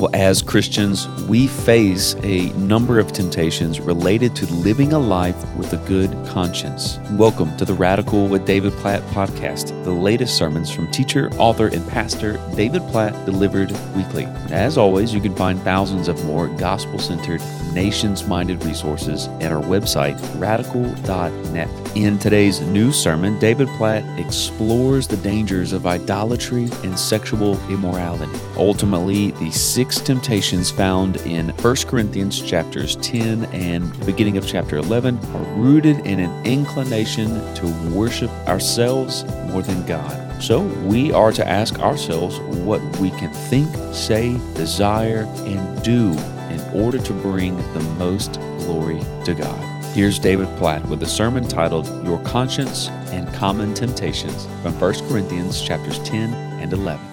Well, as Christians, we face a number of temptations related to living a life with a good conscience. Welcome to the Radical with David Platt podcast, the latest sermons from teacher, author, and pastor David Platt delivered weekly. As always, you can find thousands of more gospel centered, nations minded resources at our website, radical.net. In today's new sermon, David Platt explores the dangers of idolatry and sexual immorality. Ultimately, the six temptations found in 1 Corinthians chapters 10 and beginning of chapter 11 are rooted in an inclination to worship ourselves more than God. So we are to ask ourselves what we can think, say, desire, and do in order to bring the most glory to God. Here's David Platt with a sermon titled Your Conscience and Common Temptations from 1 Corinthians chapters 10 and 11.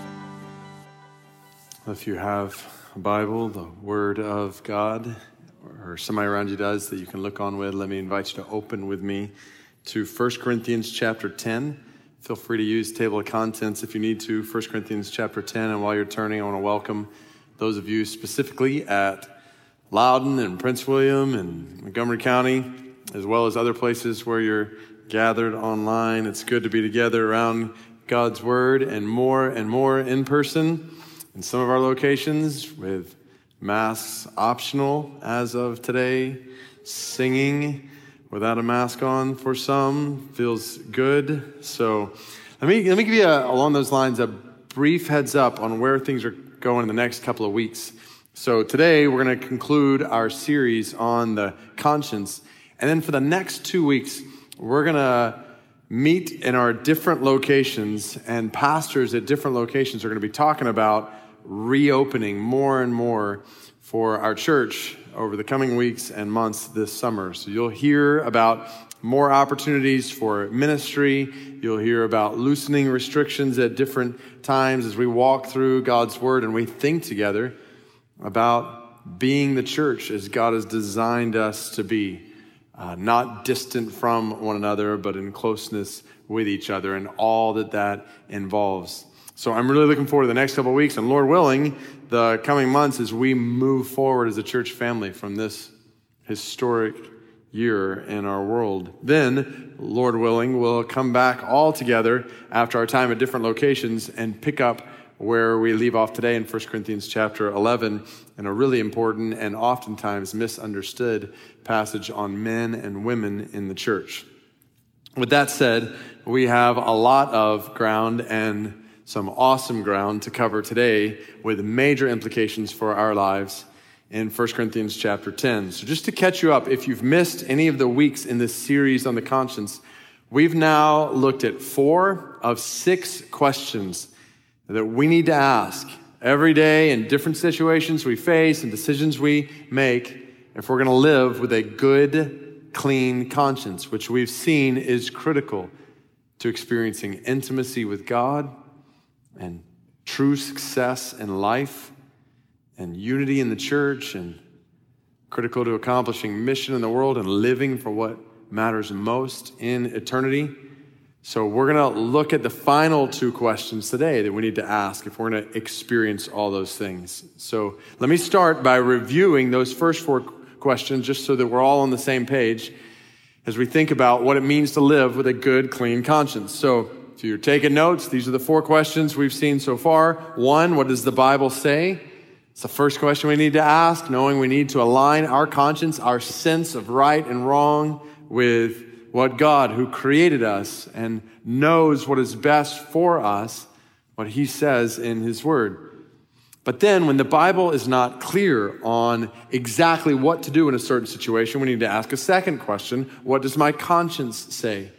If you have a Bible, the Word of God, or somebody around you does that you can look on with, let me invite you to open with me to 1 Corinthians chapter 10. Feel free to use table of contents if you need to, 1 Corinthians chapter 10. And while you're turning, I want to welcome those of you specifically at Loudoun and Prince William and Montgomery County, as well as other places where you're gathered online. It's good to be together around God's Word and more and more in person in some of our locations with masks optional as of today, singing without a mask on for some feels good. So let me, let me give you, a, along those lines, a brief heads up on where things are going in the next couple of weeks. So today we're going to conclude our series on the conscience. And then for the next two weeks, we're going to meet in our different locations, and pastors at different locations are going to be talking about reopening more and more for our church over the coming weeks and months this summer. So you'll hear about more opportunities for ministry. You'll hear about loosening restrictions at different times as we walk through God's word and we think together about being the church as God has designed us to be, uh, not distant from one another, but in closeness with each other and all that that involves. So I'm really looking forward to the next couple of weeks, and Lord willing, the coming months as we move forward as a church family from this historic year in our world. Then, Lord willing, we'll come back all together after our time at different locations and pick up where we leave off today in 1 Corinthians chapter 11 in a really important and oftentimes misunderstood passage on men and women in the church. With that said, we have a lot of ground and some awesome ground to cover today with major implications for our lives in 1 Corinthians chapter 10. So just to catch you up, if you've missed any of the weeks in this series on the conscience, we've now looked at four of six questions that we need to ask every day in different situations we face and decisions we make if we're going to live with a good, clean conscience, which we've seen is critical to experiencing intimacy with God and true success in life and unity in the church and critical to accomplishing mission in the world and living for what matters most in eternity. So, we're going to look at the final two questions today that we need to ask if we're going to experience all those things. So, let me start by reviewing those first four questions just so that we're all on the same page as we think about what it means to live with a good, clean conscience. So, if you're taking notes, these are the four questions we've seen so far. One, what does the Bible say? It's the first question we need to ask, knowing we need to align our conscience, our sense of right and wrong with what God, who created us and knows what is best for us, what he says in his word. But then, when the Bible is not clear on exactly what to do in a certain situation, we need to ask a second question What does my conscience say?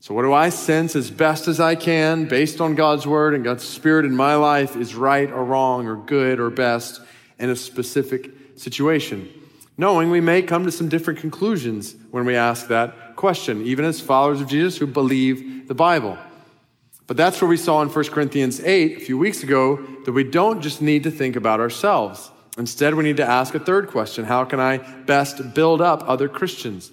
So, what do I sense as best as I can, based on God's word and God's spirit in my life, is right or wrong or good or best in a specific situation? Knowing we may come to some different conclusions when we ask that question, even as followers of Jesus who believe the Bible. But that's where we saw in 1 Corinthians 8 a few weeks ago that we don't just need to think about ourselves. Instead, we need to ask a third question How can I best build up other Christians?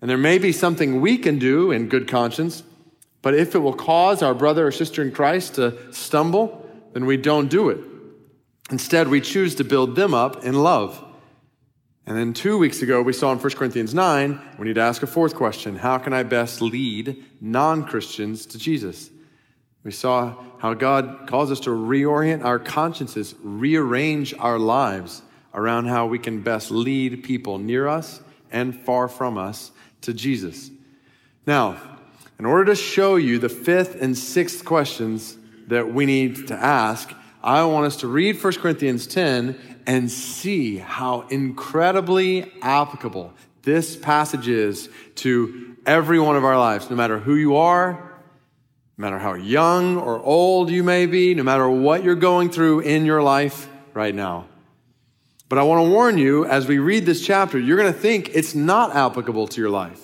And there may be something we can do in good conscience, but if it will cause our brother or sister in Christ to stumble, then we don't do it. Instead, we choose to build them up in love. And then two weeks ago, we saw in 1 Corinthians 9, we need to ask a fourth question How can I best lead non Christians to Jesus? We saw how God calls us to reorient our consciences, rearrange our lives around how we can best lead people near us and far from us to Jesus. Now, in order to show you the fifth and sixth questions that we need to ask, I want us to read 1 Corinthians 10 and see how incredibly applicable this passage is to every one of our lives, no matter who you are, no matter how young or old you may be, no matter what you're going through in your life right now. But I want to warn you as we read this chapter, you're going to think it's not applicable to your life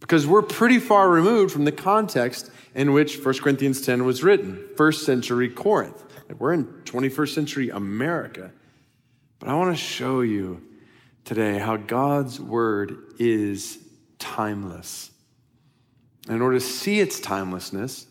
because we're pretty far removed from the context in which 1 Corinthians 10 was written, first century Corinth. We're in 21st century America. But I want to show you today how God's word is timeless. in order to see its timelessness,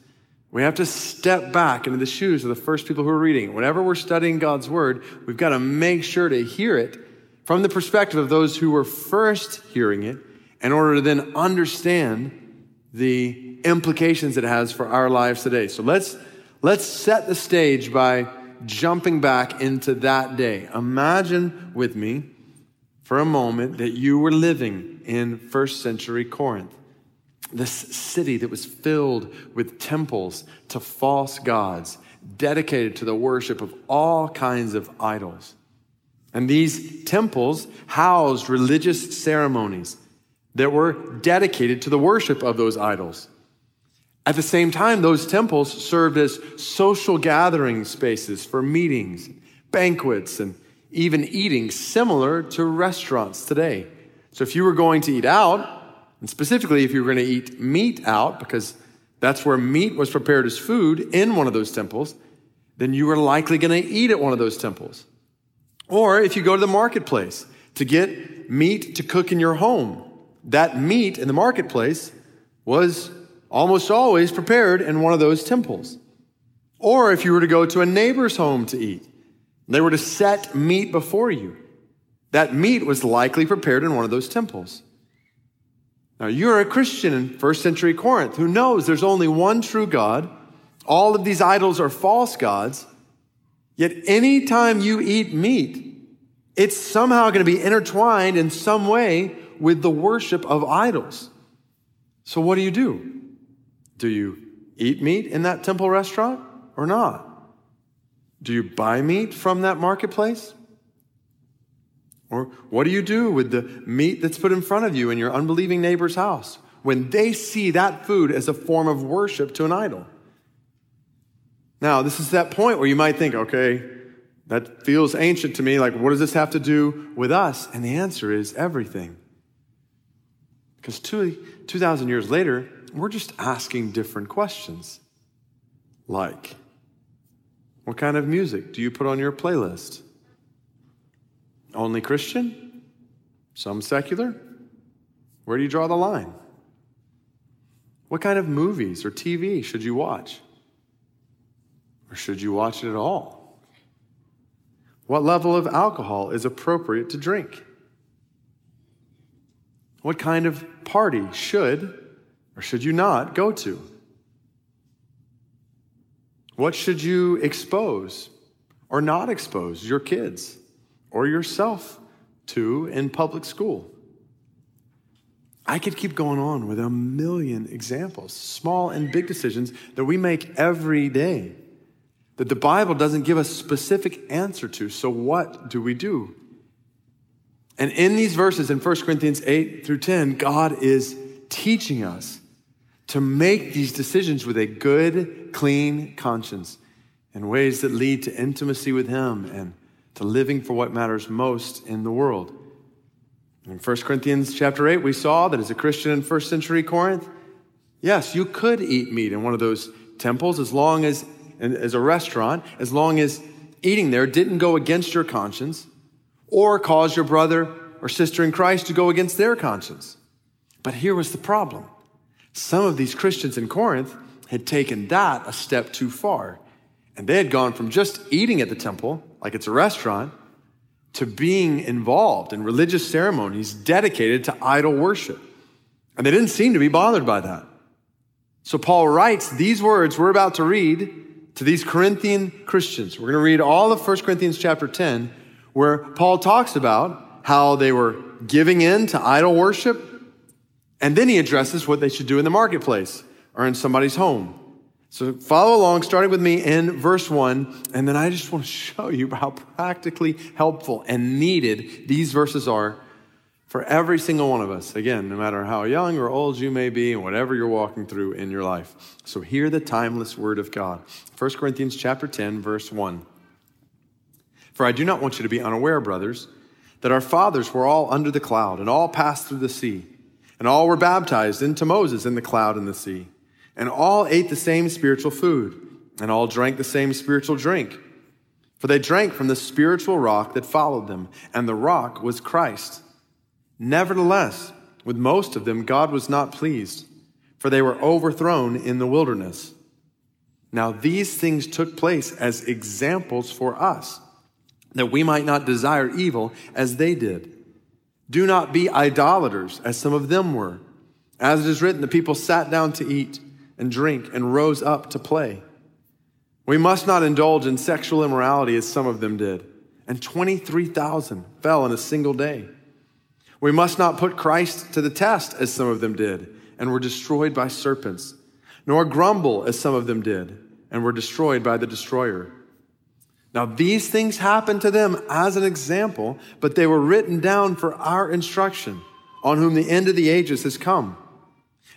we have to step back into the shoes of the first people who are reading. Whenever we're studying God's word, we've got to make sure to hear it from the perspective of those who were first hearing it in order to then understand the implications it has for our lives today. So let's, let's set the stage by jumping back into that day. Imagine with me for a moment that you were living in first century Corinth, this city that was filled with temples to false gods, dedicated to the worship of all kinds of idols. And these temples housed religious ceremonies that were dedicated to the worship of those idols. At the same time, those temples served as social gathering spaces for meetings, banquets, and even eating, similar to restaurants today. So if you were going to eat out, and specifically if you were going to eat meat out, because that's where meat was prepared as food in one of those temples, then you were likely going to eat at one of those temples. Or if you go to the marketplace to get meat to cook in your home, that meat in the marketplace was almost always prepared in one of those temples. Or if you were to go to a neighbor's home to eat, they were to set meat before you. That meat was likely prepared in one of those temples. Now, you're a Christian in first century Corinth who knows there's only one true God. All of these idols are false gods. Yet, anytime you eat meat, it's somehow going to be intertwined in some way with the worship of idols. So, what do you do? Do you eat meat in that temple restaurant or not? Do you buy meat from that marketplace? Or what do you do with the meat that's put in front of you in your unbelieving neighbor's house when they see that food as a form of worship to an idol? Now, this is that point where you might think, okay, that feels ancient to me. Like, what does this have to do with us? And the answer is everything. Because 2,000 years later, we're just asking different questions. Like, what kind of music do you put on your playlist? Only Christian? Some secular? Where do you draw the line? What kind of movies or TV should you watch? Or should you watch it at all? What level of alcohol is appropriate to drink? What kind of party should or should you not go to? What should you expose or not expose your kids or yourself to in public school? I could keep going on with a million examples, small and big decisions that we make every day that the Bible doesn't give us a specific answer to. So, what do we do? And in these verses in 1 Corinthians 8 through 10, God is teaching us to make these decisions with a good, clean conscience in ways that lead to intimacy with Him and to living for what matters most in the world. In 1 Corinthians chapter 8, we saw that as a Christian in first century Corinth, yes, you could eat meat in one of those temples as long as, as a restaurant, as long as eating there didn't go against your conscience or cause your brother or sister in Christ to go against their conscience. But here was the problem. Some of these Christians in Corinth had taken that a step too far. And they had gone from just eating at the temple, like it's a restaurant, to being involved in religious ceremonies dedicated to idol worship. And they didn't seem to be bothered by that. So Paul writes these words we're about to read to these Corinthian Christians. We're going to read all of 1 Corinthians chapter 10, where Paul talks about how they were giving in to idol worship. And then he addresses what they should do in the marketplace or in somebody's home. So follow along, starting with me in verse one, and then I just want to show you how practically helpful and needed these verses are for every single one of us. Again, no matter how young or old you may be and whatever you're walking through in your life. So hear the timeless word of God. 1 Corinthians chapter 10, verse 1. For I do not want you to be unaware, brothers, that our fathers were all under the cloud and all passed through the sea, and all were baptized into Moses in the cloud and the sea and all ate the same spiritual food, and all drank the same spiritual drink. For they drank from the spiritual rock that followed them, and the rock was Christ. Nevertheless, with most of them, God was not pleased, for they were overthrown in the wilderness. Now, these things took place as examples for us, that we might not desire evil as they did. Do not be idolaters, as some of them were. As it is written, the people sat down to eat and drink and rose up to play. We must not indulge in sexual immorality as some of them did, and 23,000 fell in a single day. We must not put Christ to the test as some of them did, and were destroyed by serpents, nor grumble as some of them did, and were destroyed by the destroyer. Now, these things happened to them as an example, but they were written down for our instruction, on whom the end of the ages has come.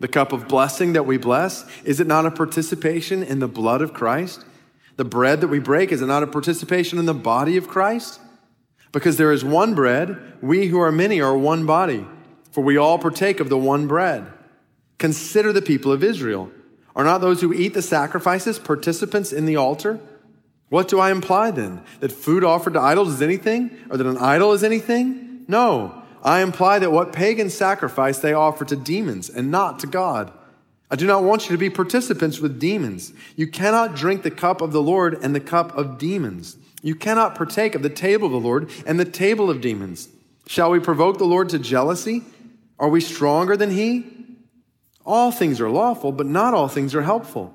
The cup of blessing that we bless, is it not a participation in the blood of Christ? The bread that we break, is it not a participation in the body of Christ? Because there is one bread, we who are many are one body, for we all partake of the one bread. Consider the people of Israel. Are not those who eat the sacrifices participants in the altar? What do I imply then? That food offered to idols is anything? Or that an idol is anything? No. I imply that what pagan sacrifice they offer to demons and not to God. I do not want you to be participants with demons. You cannot drink the cup of the Lord and the cup of demons. You cannot partake of the table of the Lord and the table of demons. Shall we provoke the Lord to jealousy? Are we stronger than he? All things are lawful, but not all things are helpful.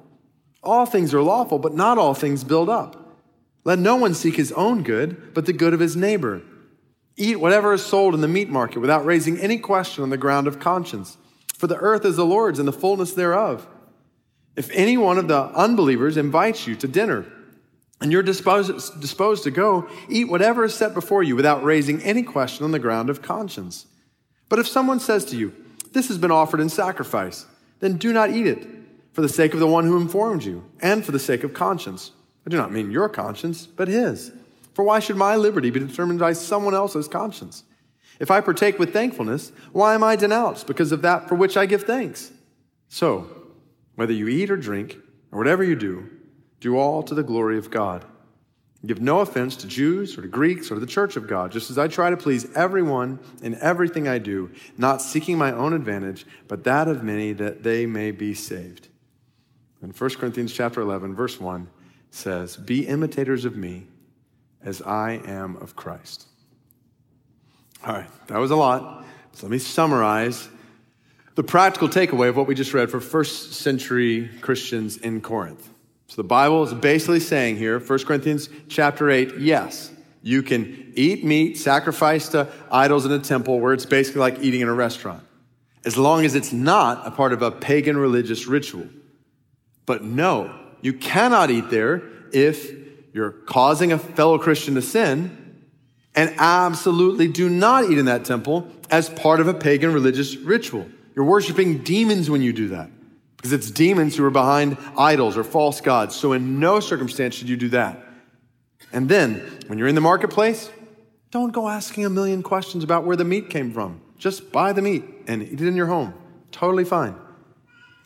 All things are lawful, but not all things build up. Let no one seek his own good, but the good of his neighbor. Eat whatever is sold in the meat market without raising any question on the ground of conscience. For the earth is the Lord's and the fullness thereof. If any one of the unbelievers invites you to dinner and you're disposed, disposed to go, eat whatever is set before you without raising any question on the ground of conscience. But if someone says to you, This has been offered in sacrifice, then do not eat it for the sake of the one who informed you and for the sake of conscience. I do not mean your conscience, but his. For why should my liberty be determined by someone else's conscience? If I partake with thankfulness, why am I denounced because of that for which I give thanks? So, whether you eat or drink, or whatever you do, do all to the glory of God. Give no offense to Jews or to Greeks or to the church of God, just as I try to please everyone in everything I do, not seeking my own advantage, but that of many that they may be saved. And 1 Corinthians chapter 11, verse 1 says, Be imitators of me as I am of Christ. All right, that was a lot. So let me summarize the practical takeaway of what we just read for first century Christians in Corinth. So the Bible is basically saying here, 1 Corinthians chapter 8, yes, you can eat meat sacrificed to idols in a temple where it's basically like eating in a restaurant, as long as it's not a part of a pagan religious ritual. But no, you cannot eat there if you're causing a fellow Christian to sin, and absolutely do not eat in that temple as part of a pagan religious ritual. You're worshiping demons when you do that because it's demons who are behind idols or false gods. So, in no circumstance should you do that. And then, when you're in the marketplace, don't go asking a million questions about where the meat came from. Just buy the meat and eat it in your home. Totally fine.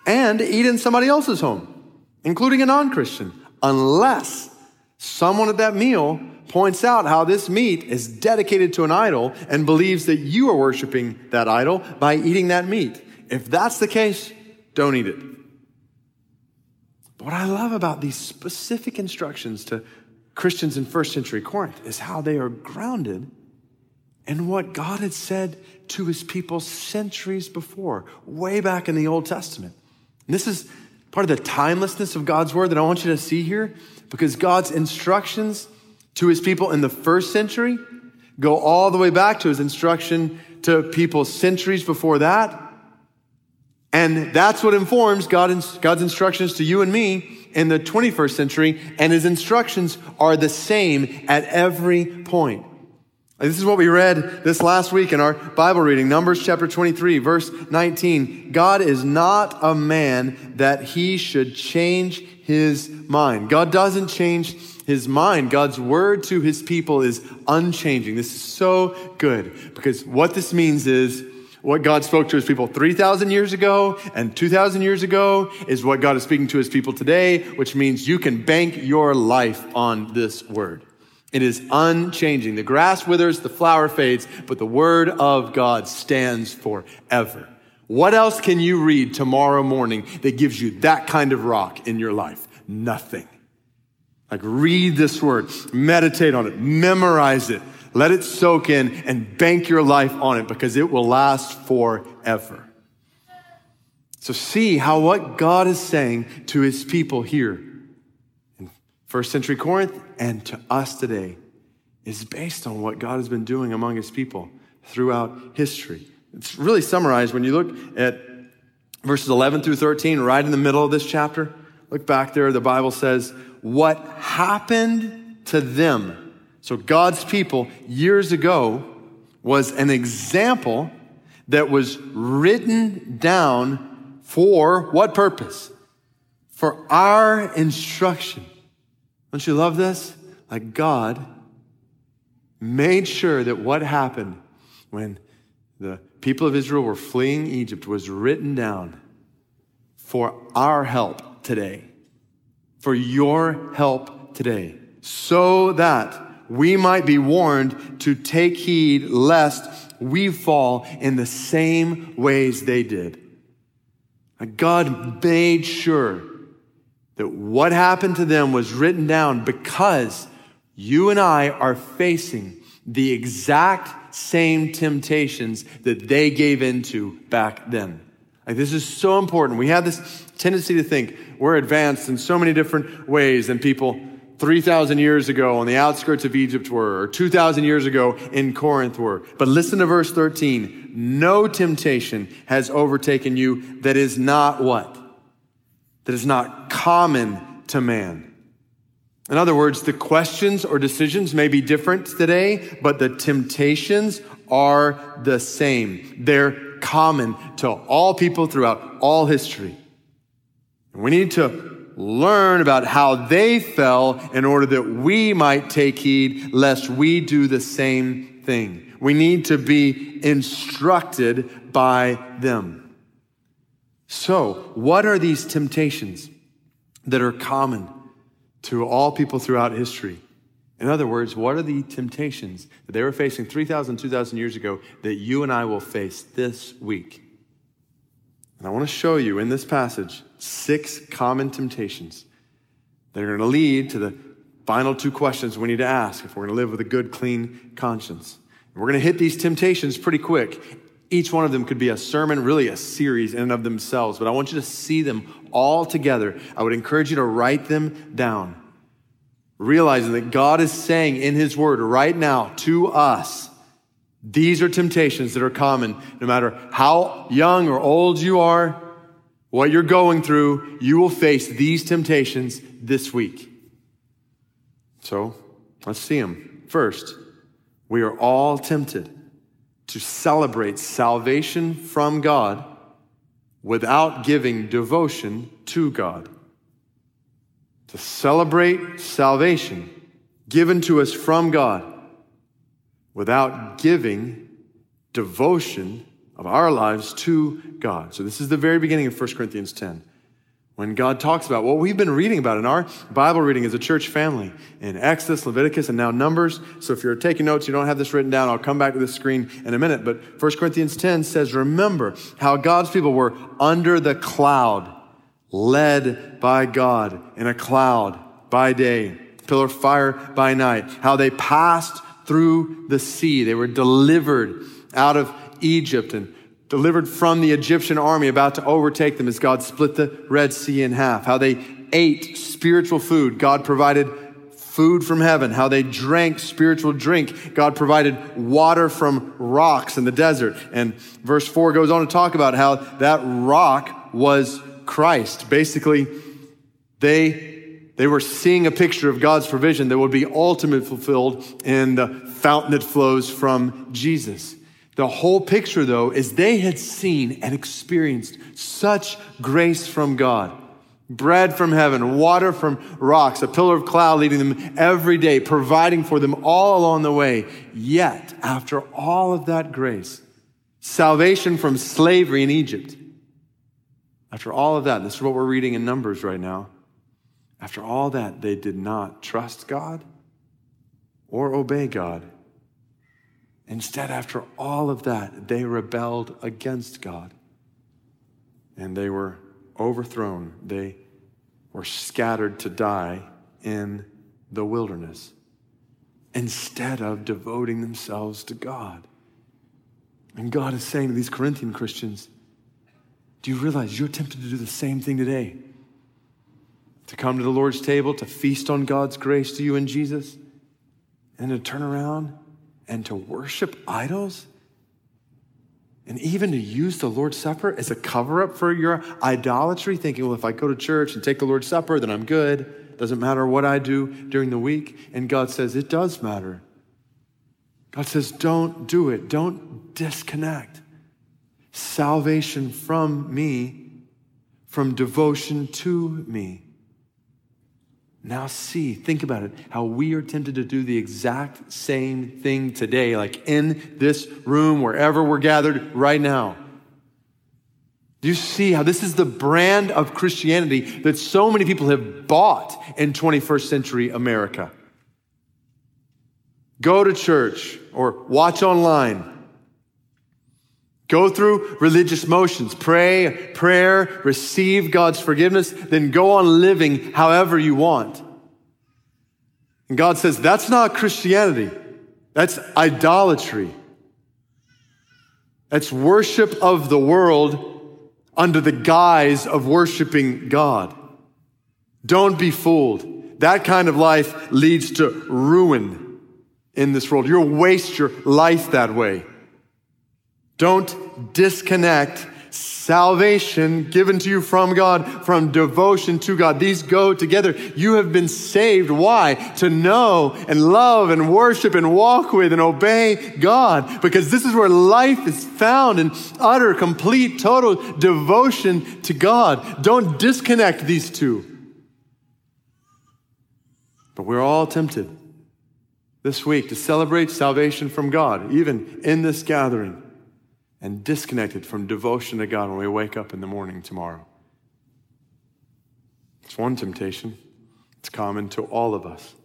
And eat in somebody else's home, including a non Christian, unless someone at that meal points out how this meat is dedicated to an idol and believes that you are worshiping that idol by eating that meat. If that's the case, don't eat it. But what I love about these specific instructions to Christians in first century Corinth is how they are grounded in what God had said to his people centuries before, way back in the Old Testament. And this is part of the timelessness of God's word that I want you to see here because God's instructions to his people in the first century go all the way back to his instruction to people centuries before that. And that's what informs God's instructions to you and me in the 21st century, and his instructions are the same at every point. This is what we read this last week in our Bible reading, Numbers chapter 23, verse 19. God is not a man that he should change his mind. God doesn't change his mind. God's word to his people is unchanging. This is so good because what this means is what God spoke to his people 3,000 years ago and 2,000 years ago is what God is speaking to his people today, which means you can bank your life on this word. It is unchanging. The grass withers, the flower fades, but the word of God stands forever. What else can you read tomorrow morning that gives you that kind of rock in your life? Nothing. Like read this word, meditate on it, memorize it, let it soak in and bank your life on it because it will last forever. So see how what God is saying to his people here in first century Corinth and to us today is based on what God has been doing among his people throughout history. It's really summarized when you look at verses 11 through 13, right in the middle of this chapter. Look back there, the Bible says, What happened to them so God's people years ago was an example that was written down for what purpose? For our instruction. Don't you love this? Like God made sure that what happened when people of Israel were fleeing Egypt was written down for our help today, for your help today, so that we might be warned to take heed lest we fall in the same ways they did. God made sure that what happened to them was written down because you and I are facing the exact same temptations that they gave into back then. Like this is so important. We have this tendency to think we're advanced in so many different ways than people 3,000 years ago on the outskirts of Egypt were, or 2,000 years ago in Corinth were. But listen to verse 13. No temptation has overtaken you that is not what? That is not common to man. In other words, the questions or decisions may be different today, but the temptations are the same. They're common to all people throughout all history. We need to learn about how they fell in order that we might take heed lest we do the same thing. We need to be instructed by them. So, what are these temptations that are common to all people throughout history? In other words, what are the temptations that they were facing 3,000, 2,000 years ago that you and I will face this week? And I want to show you in this passage six common temptations that are going to lead to the final two questions we need to ask if we're going to live with a good, clean conscience. And we're going to hit these temptations pretty quick. Each one of them could be a sermon, really a series in and of themselves, but I want you to see them all together. I would encourage you to write them down, realizing that God is saying in His Word right now to us, these are temptations that are common no matter how young or old you are what you're going through, you will face these temptations this week. So let's see them. First, we are all tempted to celebrate salvation from God without giving devotion to God. To celebrate salvation given to us from God without giving devotion of our lives to God. So this is the very beginning of 1 Corinthians 10 when God talks about what we've been reading about in our Bible reading as a church family in Exodus, Leviticus, and now Numbers. So if you're taking notes, you don't have this written down, I'll come back to the screen in a minute. But 1 Corinthians 10 says, Remember how God's people were under the cloud, led by God in a cloud by day, pillar of fire by night, how they passed through the sea. They were delivered out of Egypt and delivered from the Egyptian army about to overtake them as God split the Red Sea in half, how they ate spiritual food. God provided food from heaven, how they drank spiritual drink. God provided water from rocks in the desert. And verse 4 goes on to talk about how that rock was Christ. Basically, they, they were seeing a picture of God's provision that would be ultimately fulfilled in the fountain that flows from Jesus. The whole picture, though, is they had seen and experienced such grace from God. Bread from heaven, water from rocks, a pillar of cloud leading them every day, providing for them all along the way. Yet, after all of that grace, salvation from slavery in Egypt, after all of that, this is what we're reading in Numbers right now. After all that, they did not trust God or obey God. Instead, after all of that, they rebelled against God and they were overthrown. They were scattered to die in the wilderness instead of devoting themselves to God. And God is saying to these Corinthian Christians, Do you realize you're tempted to do the same thing today? To come to the Lord's table, to feast on God's grace to you in Jesus, and to turn around and to worship idols? And even to use the Lord's Supper as a cover up for your idolatry, thinking, well, if I go to church and take the Lord's Supper, then I'm good. Doesn't matter what I do during the week. And God says, it does matter. God says, don't do it. Don't disconnect. Salvation from me, from devotion to me. Now, see, think about it, how we are tempted to do the exact same thing today, like in this room, wherever we're gathered right now. Do you see how this is the brand of Christianity that so many people have bought in 21st century America? Go to church or watch online. Go through religious motions, pray, prayer, receive God's forgiveness, then go on living however you want. And God says, that's not Christianity. That's idolatry. That's worship of the world under the guise of worshiping God. Don't be fooled. That kind of life leads to ruin in this world. You'll waste your life that way. Don't disconnect salvation given to you from God, from devotion to God. These go together. You have been saved. Why? To know and love and worship and walk with and obey God. Because this is where life is found in utter, complete, total devotion to God. Don't disconnect these two. But we're all tempted this week to celebrate salvation from God, even in this gathering and disconnected from devotion to God when we wake up in the morning tomorrow. It's one temptation. It's common to all of us.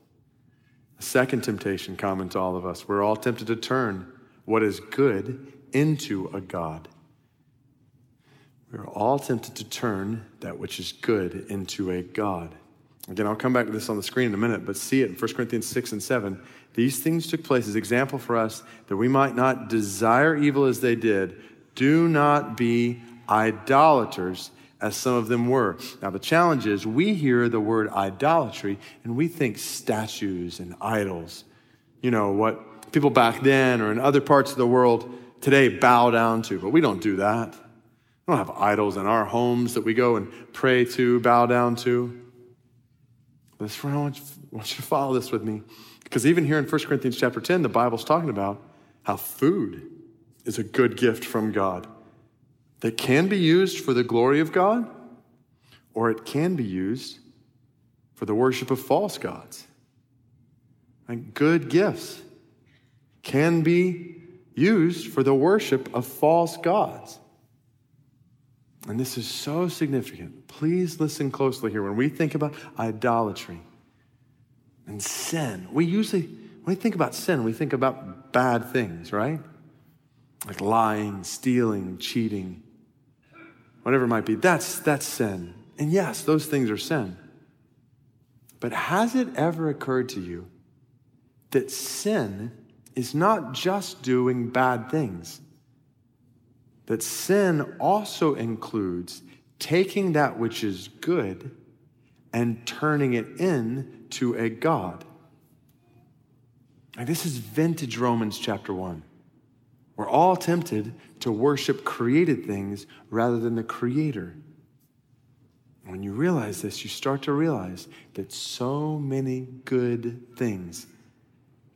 A second temptation common to all of us. We're all tempted to turn what is good into a God. We're all tempted to turn that which is good into a God. Again, I'll come back to this on the screen in a minute, but see it in 1 Corinthians 6 and 7. These things took place as example for us that we might not desire evil as they did. Do not be idolaters as some of them were. Now, the challenge is we hear the word idolatry and we think statues and idols. You know, what people back then or in other parts of the world today bow down to, but we don't do that. We don't have idols in our homes that we go and pray to, bow down to. This, I want you to follow this with me. Because even here in 1 Corinthians chapter 10, the Bible's talking about how food is a good gift from God that can be used for the glory of God, or it can be used for the worship of false gods. And good gifts can be used for the worship of false gods. And this is so significant. Please listen closely here. When we think about idolatry and sin, we usually, when we think about sin, we think about bad things, right? Like lying, stealing, cheating, whatever it might be. That's, that's sin. And yes, those things are sin. But has it ever occurred to you that sin is not just doing bad things? That sin also includes taking that which is good and turning it into a God. Like this is vintage Romans chapter 1. We're all tempted to worship created things rather than the creator. When you realize this, you start to realize that so many good things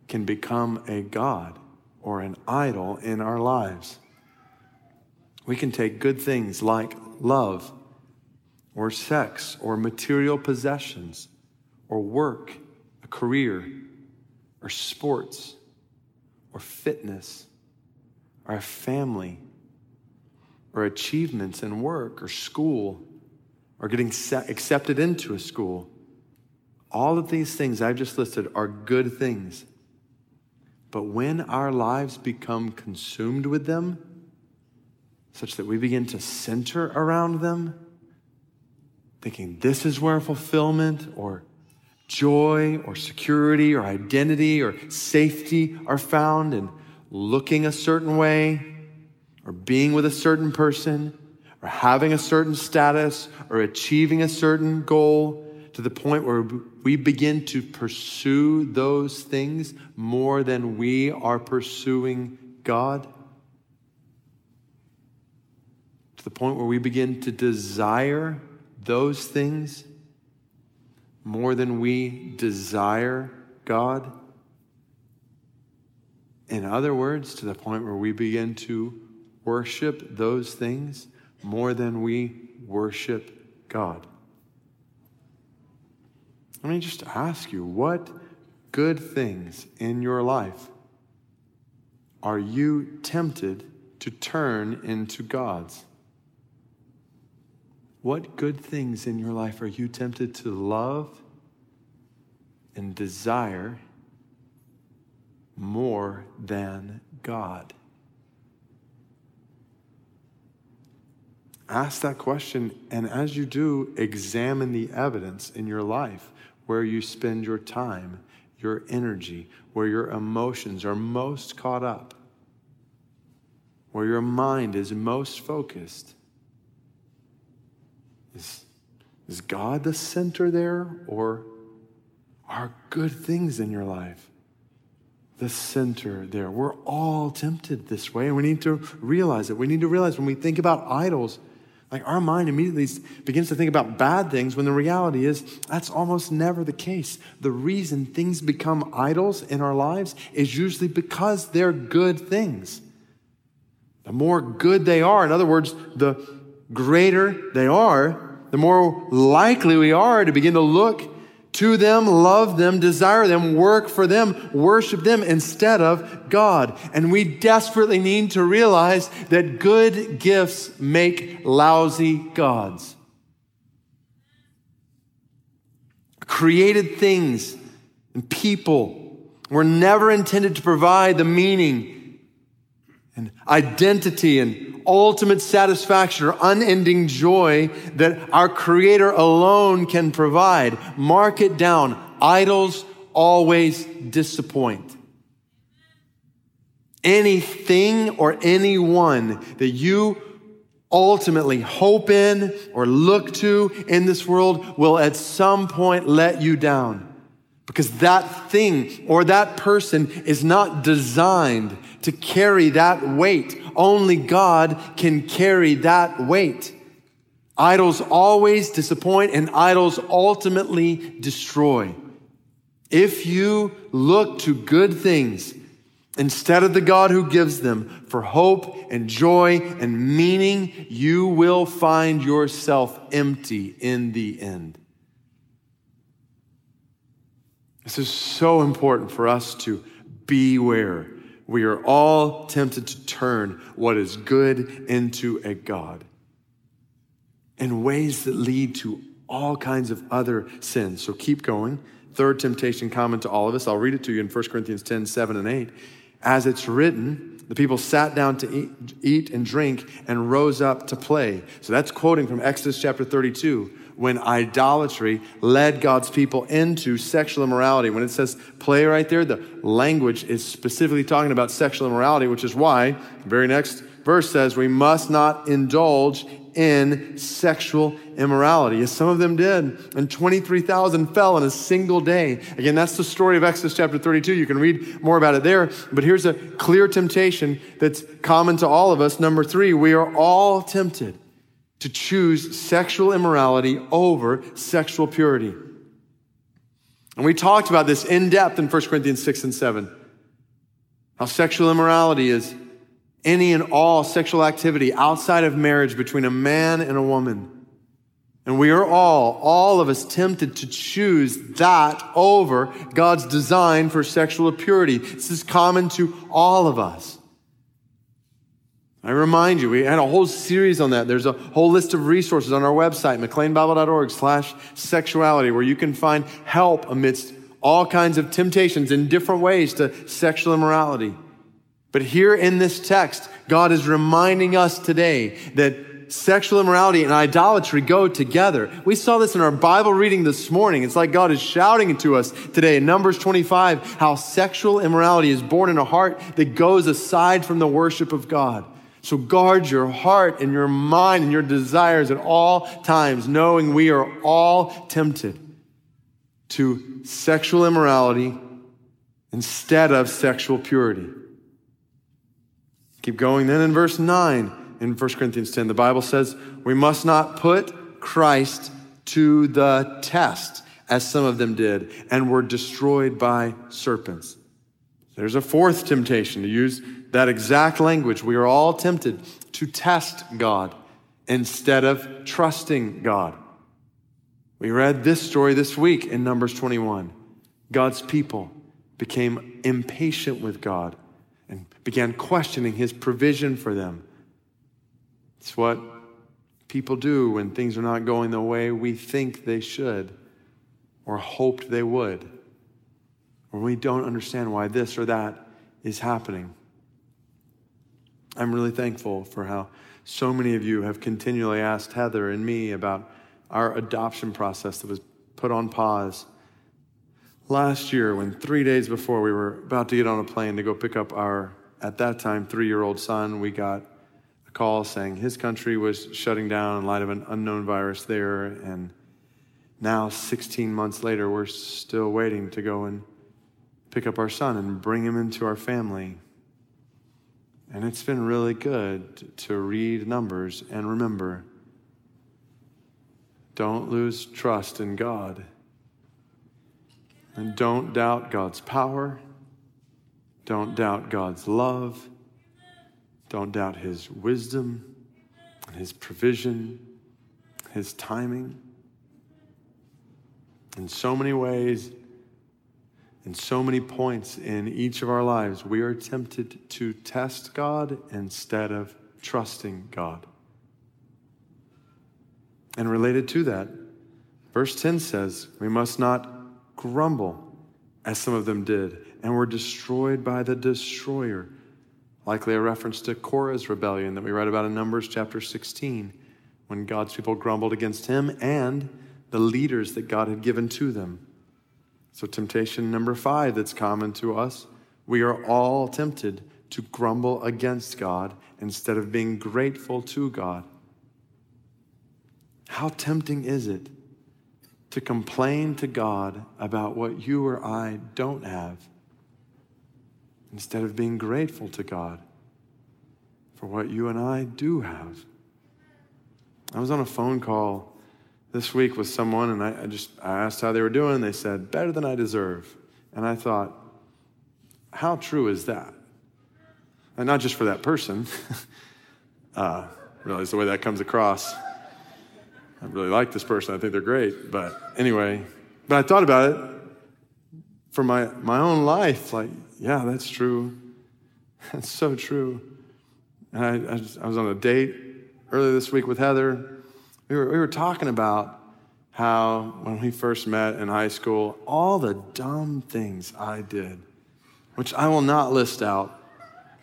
can become a God or an idol in our lives. We can take good things like love or sex or material possessions or work, a career, or sports or fitness or a family or achievements in work or school or getting accepted into a school. All of these things I've just listed are good things. But when our lives become consumed with them, such that we begin to center around them, thinking this is where fulfillment or joy or security or identity or safety are found, and looking a certain way or being with a certain person or having a certain status or achieving a certain goal to the point where we begin to pursue those things more than we are pursuing God. To the point where we begin to desire those things more than we desire God. In other words, to the point where we begin to worship those things more than we worship God. Let me just ask you what good things in your life are you tempted to turn into God's? What good things in your life are you tempted to love and desire more than God? Ask that question, and as you do, examine the evidence in your life where you spend your time, your energy, where your emotions are most caught up, where your mind is most focused. Is, is God the center there, or are good things in your life the center there? We're all tempted this way, and we need to realize it. We need to realize when we think about idols, like our mind immediately begins to think about bad things when the reality is that's almost never the case. The reason things become idols in our lives is usually because they're good things. The more good they are, in other words, the greater they are, the more likely we are to begin to look to them, love them, desire them, work for them, worship them instead of God. And we desperately need to realize that good gifts make lousy gods. Created things and people were never intended to provide the meaning and identity and ultimate satisfaction or unending joy that our Creator alone can provide. Mark it down. Idols always disappoint. Anything or anyone that you ultimately hope in or look to in this world will at some point let you down. Because that thing or that person is not designed to carry that weight. Only God can carry that weight. Idols always disappoint and idols ultimately destroy. If you look to good things instead of the God who gives them for hope and joy and meaning, you will find yourself empty in the end. This is so important for us to beware. We are all tempted to turn what is good into a God in ways that lead to all kinds of other sins. So keep going. Third temptation common to all of us. I'll read it to you in 1 Corinthians 10 7 and 8. As it's written, the people sat down to eat, eat and drink and rose up to play. So that's quoting from Exodus chapter 32 when idolatry led God's people into sexual immorality. When it says play right there, the language is specifically talking about sexual immorality, which is why the very next verse says we must not indulge in sexual immorality, as some of them did. And 23,000 fell in a single day. Again, that's the story of Exodus chapter 32. You can read more about it there. But here's a clear temptation that's common to all of us. Number three, we are all tempted to choose sexual immorality over sexual purity. And we talked about this in depth in 1 Corinthians 6 and 7. How sexual immorality is any and all sexual activity outside of marriage between a man and a woman. And we are all, all of us, tempted to choose that over God's design for sexual purity. This is common to all of us. I remind you, we had a whole series on that. There's a whole list of resources on our website, mcleanbible.org slash sexuality, where you can find help amidst all kinds of temptations in different ways to sexual immorality. But here in this text, God is reminding us today that sexual immorality and idolatry go together. We saw this in our Bible reading this morning. It's like God is shouting to us today in Numbers 25 how sexual immorality is born in a heart that goes aside from the worship of God. So guard your heart and your mind and your desires at all times, knowing we are all tempted to sexual immorality instead of sexual purity. Keep going then in verse 9 in 1 Corinthians 10. The Bible says, We must not put Christ to the test, as some of them did, and were destroyed by serpents. There's a fourth temptation to use that exact language. We are all tempted to test God instead of trusting God. We read this story this week in Numbers 21. God's people became impatient with God and began questioning his provision for them. It's what people do when things are not going the way we think they should or hoped they would, or we don't understand why this or that is happening. I'm really thankful for how so many of you have continually asked Heather and me about our adoption process that was put on pause. Last year, when three days before we were about to get on a plane to go pick up our, at that time, three year old son, we got a call saying his country was shutting down in light of an unknown virus there. And now, 16 months later, we're still waiting to go and pick up our son and bring him into our family. And it's been really good to read Numbers and remember don't lose trust in God. And don't doubt God's power. Don't doubt God's love. Don't doubt His wisdom, His provision, His timing. In so many ways, in so many points in each of our lives, we are tempted to test God instead of trusting God. And related to that, verse 10 says, We must not grumble as some of them did and were destroyed by the destroyer. Likely a reference to Korah's rebellion that we read about in Numbers chapter 16, when God's people grumbled against him and the leaders that God had given to them. So, temptation number five that's common to us we are all tempted to grumble against God instead of being grateful to God. How tempting is it to complain to God about what you or I don't have instead of being grateful to God for what you and I do have? I was on a phone call this week with someone, and I, I just I asked how they were doing. They said, better than I deserve. And I thought, how true is that? And not just for that person. uh, realize the way that comes across. I really like this person. I think they're great. But anyway, but I thought about it. for my, my own life, like, yeah, that's true. That's so true. And I, I, just, I was on a date earlier this week with Heather. We were, we were talking about how when we first met in high school, all the dumb things I did, which I will not list out.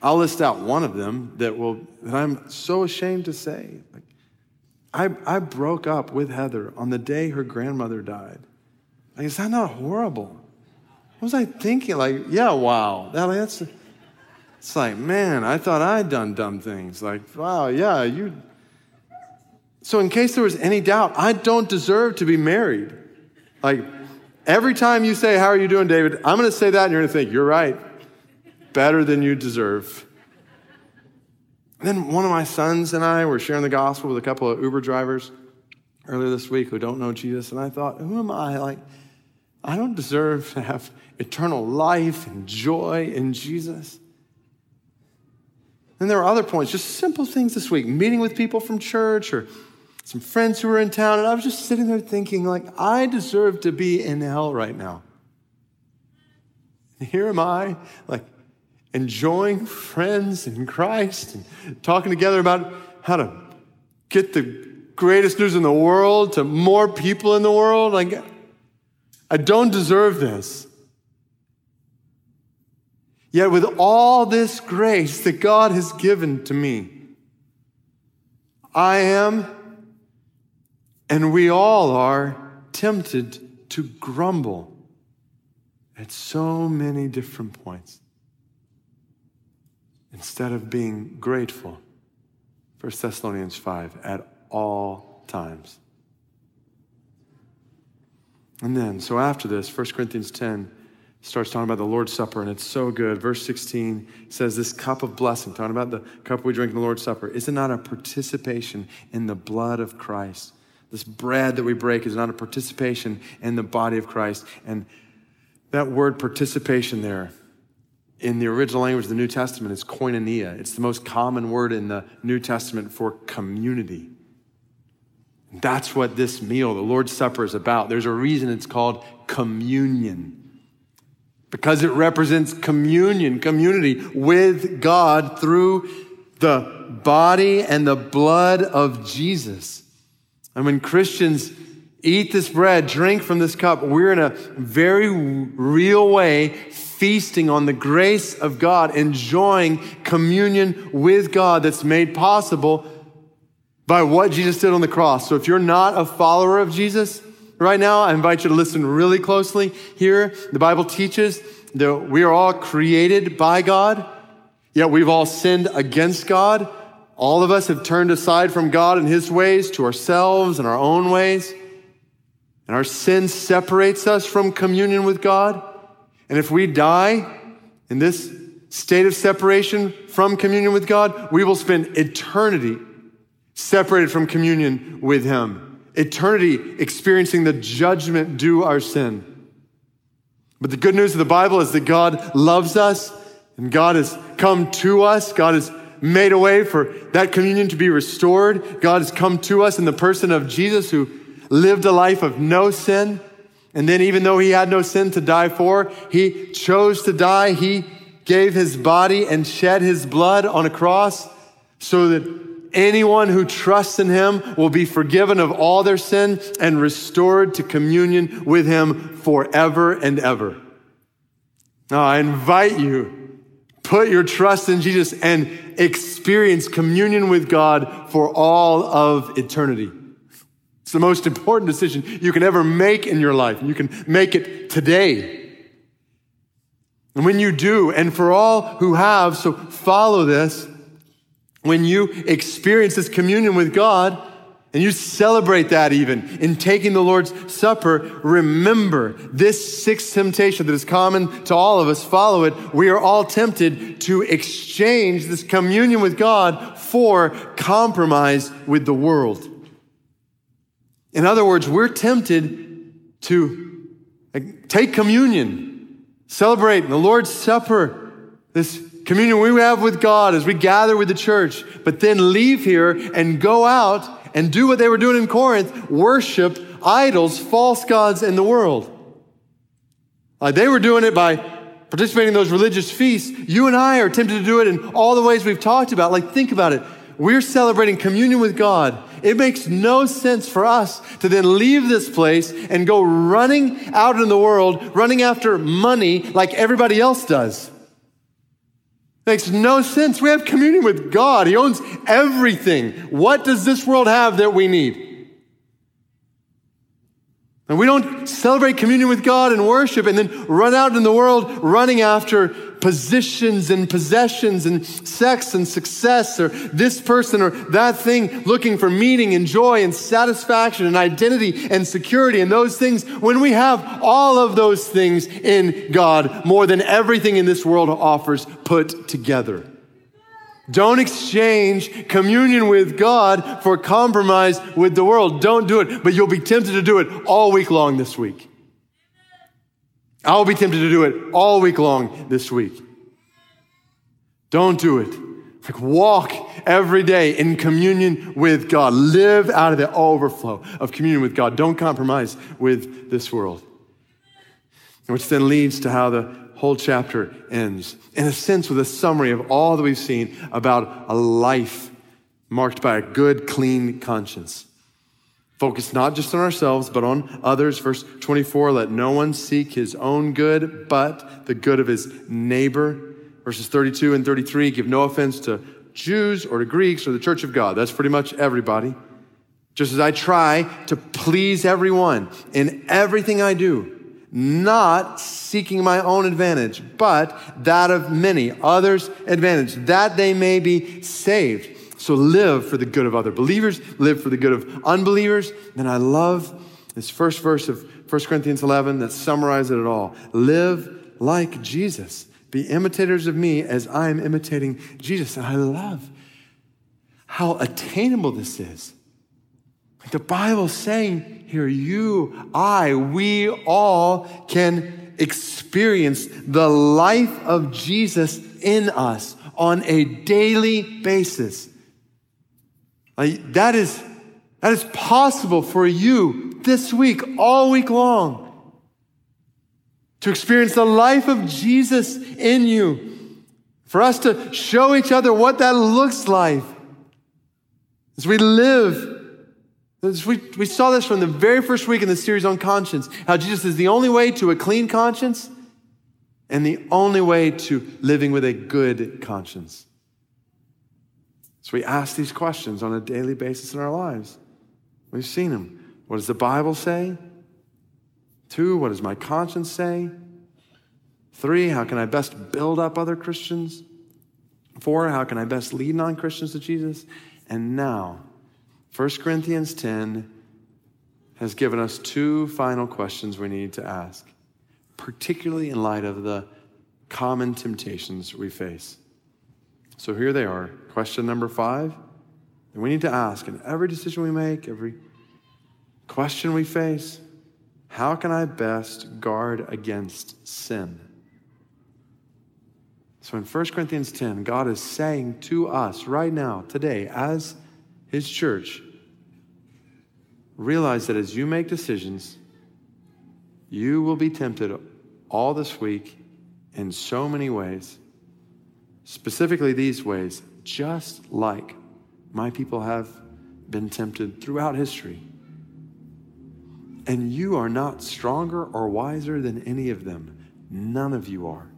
I'll list out one of them that will that I'm so ashamed to say. Like, I, I broke up with Heather on the day her grandmother died. Like, is that not horrible? What was I thinking? Like, yeah, wow. That, that's it's like, man, I thought I'd done dumb things. Like, wow, yeah, you. So, in case there was any doubt, I don't deserve to be married. Like, every time you say, How are you doing, David? I'm going to say that, and you're going to think, You're right. Better than you deserve. Then one of my sons and I were sharing the gospel with a couple of Uber drivers earlier this week who don't know Jesus. And I thought, Who am I? Like, I don't deserve to have eternal life and joy in Jesus. And there were other points, just simple things this week, meeting with people from church or some friends who were in town. And I was just sitting there thinking, like, I deserve to be in hell right now. And here am I, like, enjoying friends in Christ and talking together about how to get the greatest news in the world to more people in the world. Like, I don't deserve this. Yet, with all this grace that God has given to me, I am, and we all are, tempted to grumble at so many different points instead of being grateful. 1 Thessalonians 5 at all times. And then, so after this, 1 Corinthians 10 starts talking about the Lord's Supper, and it's so good. Verse 16 says, This cup of blessing, talking about the cup we drink in the Lord's Supper, is it not a participation in the blood of Christ? This bread that we break is not a participation in the body of Christ. And that word participation there, in the original language of the New Testament, is koinonia. It's the most common word in the New Testament for community. That's what this meal, the Lord's Supper, is about. There's a reason it's called communion because it represents communion, community with God through the body and the blood of Jesus. And when Christians eat this bread, drink from this cup, we're in a very real way feasting on the grace of God, enjoying communion with God that's made possible by what Jesus did on the cross. So if you're not a follower of Jesus, right now, I invite you to listen really closely here. The Bible teaches that we are all created by God, yet we've all sinned against God. All of us have turned aside from God and His ways to ourselves and our own ways. And our sin separates us from communion with God. And if we die in this state of separation from communion with God, we will spend eternity separated from communion with Him eternity experiencing the judgment due our sin. But the good news of the Bible is that God loves us and God has come to us. God has made a way for that communion to be restored. God has come to us in the person of Jesus who lived a life of no sin. And then even though he had no sin to die for, he chose to die. He gave his body and shed his blood on a cross so that Anyone who trusts in him will be forgiven of all their sin and restored to communion with him forever and ever. Now, I invite you, put your trust in Jesus and experience communion with God for all of eternity. It's the most important decision you can ever make in your life. You can make it today. And when you do, and for all who have, so follow this, when you experience this communion with God, and you celebrate that even in taking the Lord's Supper, remember this sixth temptation that is common to all of us. Follow it. We are all tempted to exchange this communion with God for compromise with the world. In other words, we're tempted to uh, take communion, celebrate the Lord's Supper, this communion we have with God as we gather with the church, but then leave here and go out and do what they were doing in Corinth worship idols, false gods in the world. Like they were doing it by participating in those religious feasts. You and I are tempted to do it in all the ways we've talked about. Like, think about it. We're celebrating communion with God. It makes no sense for us to then leave this place and go running out in the world, running after money like everybody else does. Makes no sense. We have communion with God. He owns everything. What does this world have that we need? And we don't celebrate communion with God and worship and then run out in the world running after positions and possessions and sex and success or this person or that thing, looking for meaning and joy and satisfaction and identity and security and those things when we have all of those things in God more than everything in this world offers put together. Don't exchange communion with God for compromise with the world. Don't do it, but you'll be tempted to do it all week long this week. I'll be tempted to do it all week long this week. Don't do it. Like walk every day in communion with God. Live out of the overflow of communion with God. Don't compromise with this world. Which then leads to how the whole chapter ends, in a sense, with a summary of all that we've seen about a life marked by a good, clean conscience. Focus not just on ourselves, but on others. Verse 24 let no one seek his own good, but the good of his neighbor. Verses 32 and 33 give no offense to Jews or to Greeks or the church of God. That's pretty much everybody. Just as I try to please everyone in everything I do, not seeking my own advantage, but that of many, others' advantage, that they may be saved. So live for the good of other believers, live for the good of unbelievers. Then I love this first verse of 1 Corinthians 11 that summarizes it all. Live like Jesus. Be imitators of me as I am imitating Jesus. And I love how attainable this is. Like the Bible's saying here, you, I, we all can experience the life of Jesus in us on a daily basis. That is, that is possible for you this week, all week long. To experience the life of Jesus in you. For us to show each other what that looks like as we live we, we saw this from the very first week in the series on conscience, how Jesus is the only way to a clean conscience and the only way to living with a good conscience. So we ask these questions on a daily basis in our lives. We've seen them. What does the Bible say? Two, what does my conscience say? Three, how can I best build up other Christians? Four, how can I best lead non Christians to Jesus? And now, 1 Corinthians 10 has given us two final questions we need to ask, particularly in light of the common temptations we face. So here they are. Question number five. And we need to ask in every decision we make, every question we face, how can I best guard against sin? So in 1 Corinthians 10, God is saying to us right now, today, as his church, realize that as you make decisions, you will be tempted all this week in so many ways, specifically these ways, just like my people have been tempted throughout history. And you are not stronger or wiser than any of them. None of you are.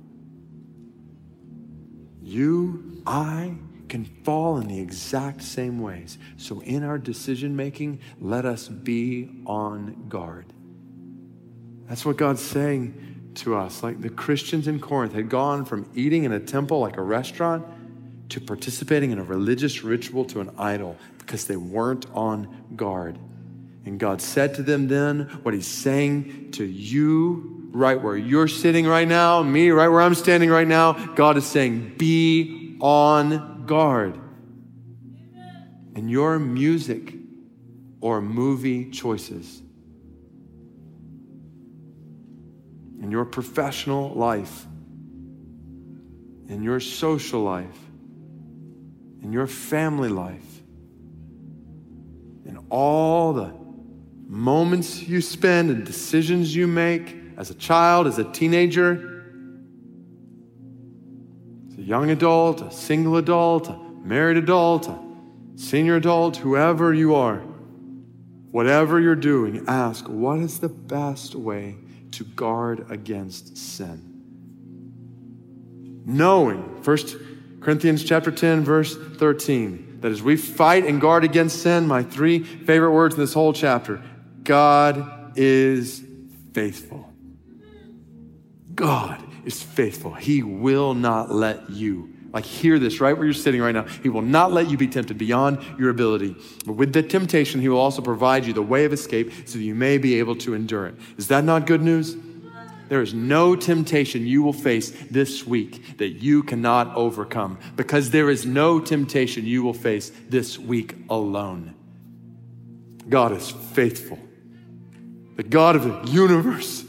You, I, can fall in the exact same ways. So, in our decision making, let us be on guard. That's what God's saying to us. Like the Christians in Corinth had gone from eating in a temple like a restaurant to participating in a religious ritual to an idol because they weren't on guard. And God said to them then what He's saying to you right where you're sitting right now, me right where I'm standing right now. God is saying, be on guard And your music or movie choices, in your professional life, in your social life, in your family life, in all the moments you spend and decisions you make as a child, as a teenager, as a young adult, a single adult, a married adult, a senior adult, whoever you are, whatever you're doing, ask what is the best way to guard against sin? Knowing, 1 Corinthians chapter 10, verse 13, that as we fight and guard against sin, my three favorite words in this whole chapter, God is faithful. God is faithful. He will not let you like, hear this right where you're sitting right now. He will not let you be tempted beyond your ability. But with the temptation, He will also provide you the way of escape so that you may be able to endure it. Is that not good news? There is no temptation you will face this week that you cannot overcome because there is no temptation you will face this week alone. God is faithful. The God of the universe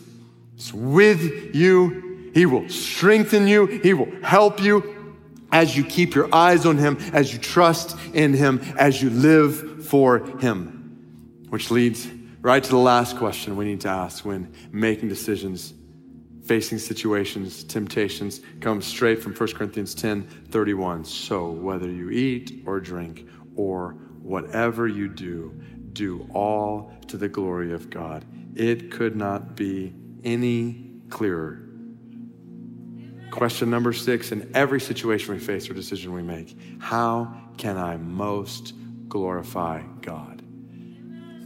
is with you. He will strengthen you. He will help you as you keep your eyes on Him, as you trust in Him, as you live for Him. Which leads right to the last question we need to ask when making decisions, facing situations, temptations, comes straight from 1 Corinthians 10 31. So whether you eat or drink or whatever you do, do all to the glory of God. It could not be any clearer. Question number six in every situation we face or decision we make how can I most glorify God?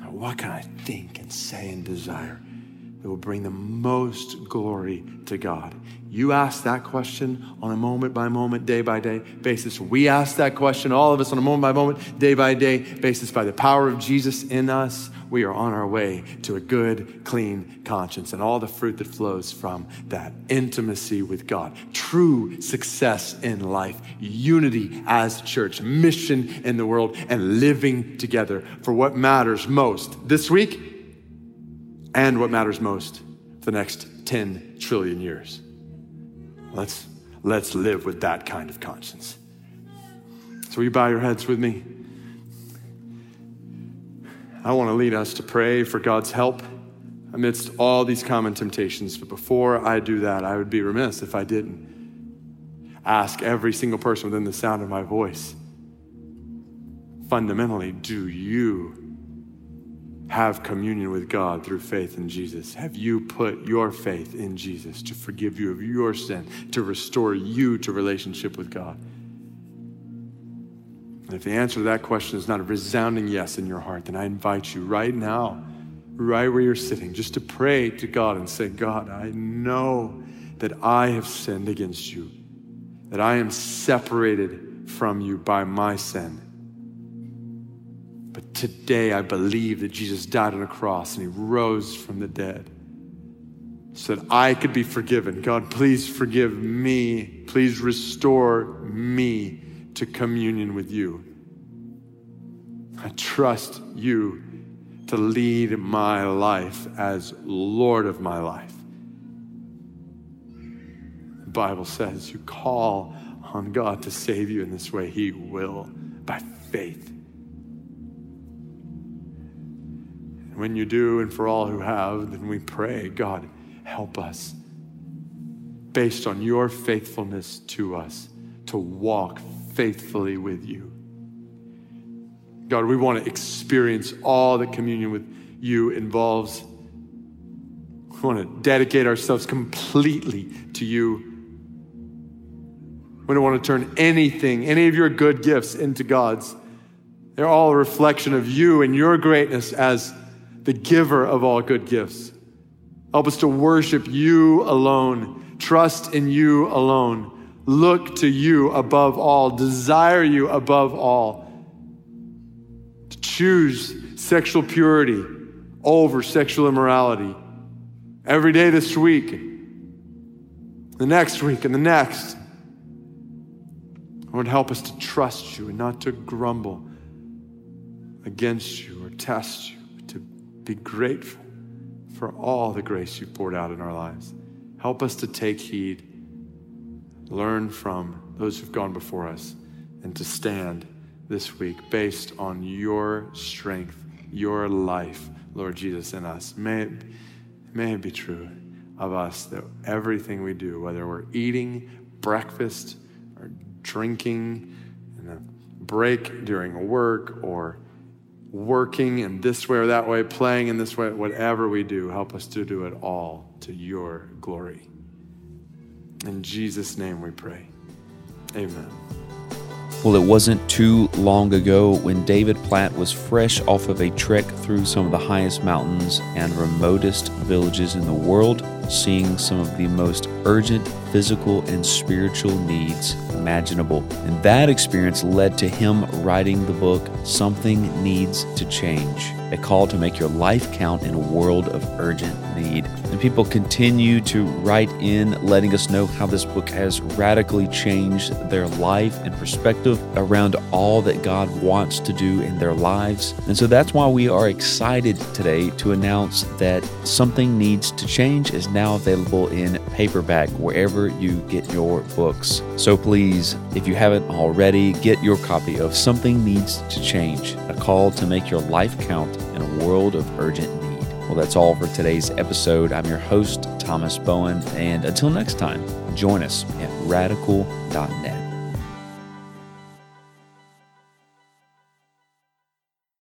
What can I think and say and desire that will bring the most glory to God? You ask that question on a moment by moment, day by day basis. We ask that question, all of us, on a moment by moment, day by day basis. By the power of Jesus in us, we are on our way to a good, clean conscience and all the fruit that flows from that intimacy with God. True success in life, unity as church, mission in the world, and living together for what matters most this week and what matters most for the next 10 trillion years. Let's, let's live with that kind of conscience. So, will you bow your heads with me? I want to lead us to pray for God's help amidst all these common temptations. But before I do that, I would be remiss if I didn't ask every single person within the sound of my voice fundamentally, do you have communion with God through faith in Jesus? Have you put your faith in Jesus to forgive you of your sin, to restore you to relationship with God? And if the answer to that question is not a resounding yes in your heart, then I invite you right now, right where you're sitting, just to pray to God and say, God, I know that I have sinned against you, that I am separated from you by my sin. But today I believe that Jesus died on a cross and he rose from the dead so that I could be forgiven. God, please forgive me. Please restore me to communion with you. I trust you to lead my life as Lord of my life. The Bible says you call on God to save you in this way, He will by faith. When you do, and for all who have, then we pray, God, help us based on your faithfulness to us to walk faithfully with you. God, we want to experience all that communion with you involves. We want to dedicate ourselves completely to you. We don't want to turn anything, any of your good gifts, into gods. They're all a reflection of you and your greatness as the giver of all good gifts. Help us to worship you alone, trust in you alone, look to you above all, desire you above all, to choose sexual purity over sexual immorality. Every day this week, the next week, and the next. Lord, help us to trust you and not to grumble against you or test you be grateful for all the grace you've poured out in our lives. Help us to take heed, learn from those who've gone before us, and to stand this week based on your strength, your life, Lord Jesus, in us. May it, may it be true. of us that everything we do, whether we're eating breakfast or drinking in a break during work or working in this way or that way, playing in this way, whatever we do, help us to do it all to your glory. In Jesus' name we pray. Amen. Well, it wasn't too long ago when David Platt was fresh off of a trek through some of the highest mountains and remotest villages in the world, seeing some of the most urgent physical and spiritual needs imaginable. And that experience led to him writing the book, Something Needs to Change, a call to make your life count in a world of urgent need. And people continue to write in, letting us know how this book has radically changed their life and perspective around all that God wants to do in their lives. And so that's why we are excited today to announce that Something Needs to Change is now available in paperback wherever you get your books. So please, if you haven't already, get your copy of Something Needs to Change, a call to make your life count in a world of urgent. Well, that's all for today's episode. I'm your host, Thomas Bowen, and until next time, join us at radical.net.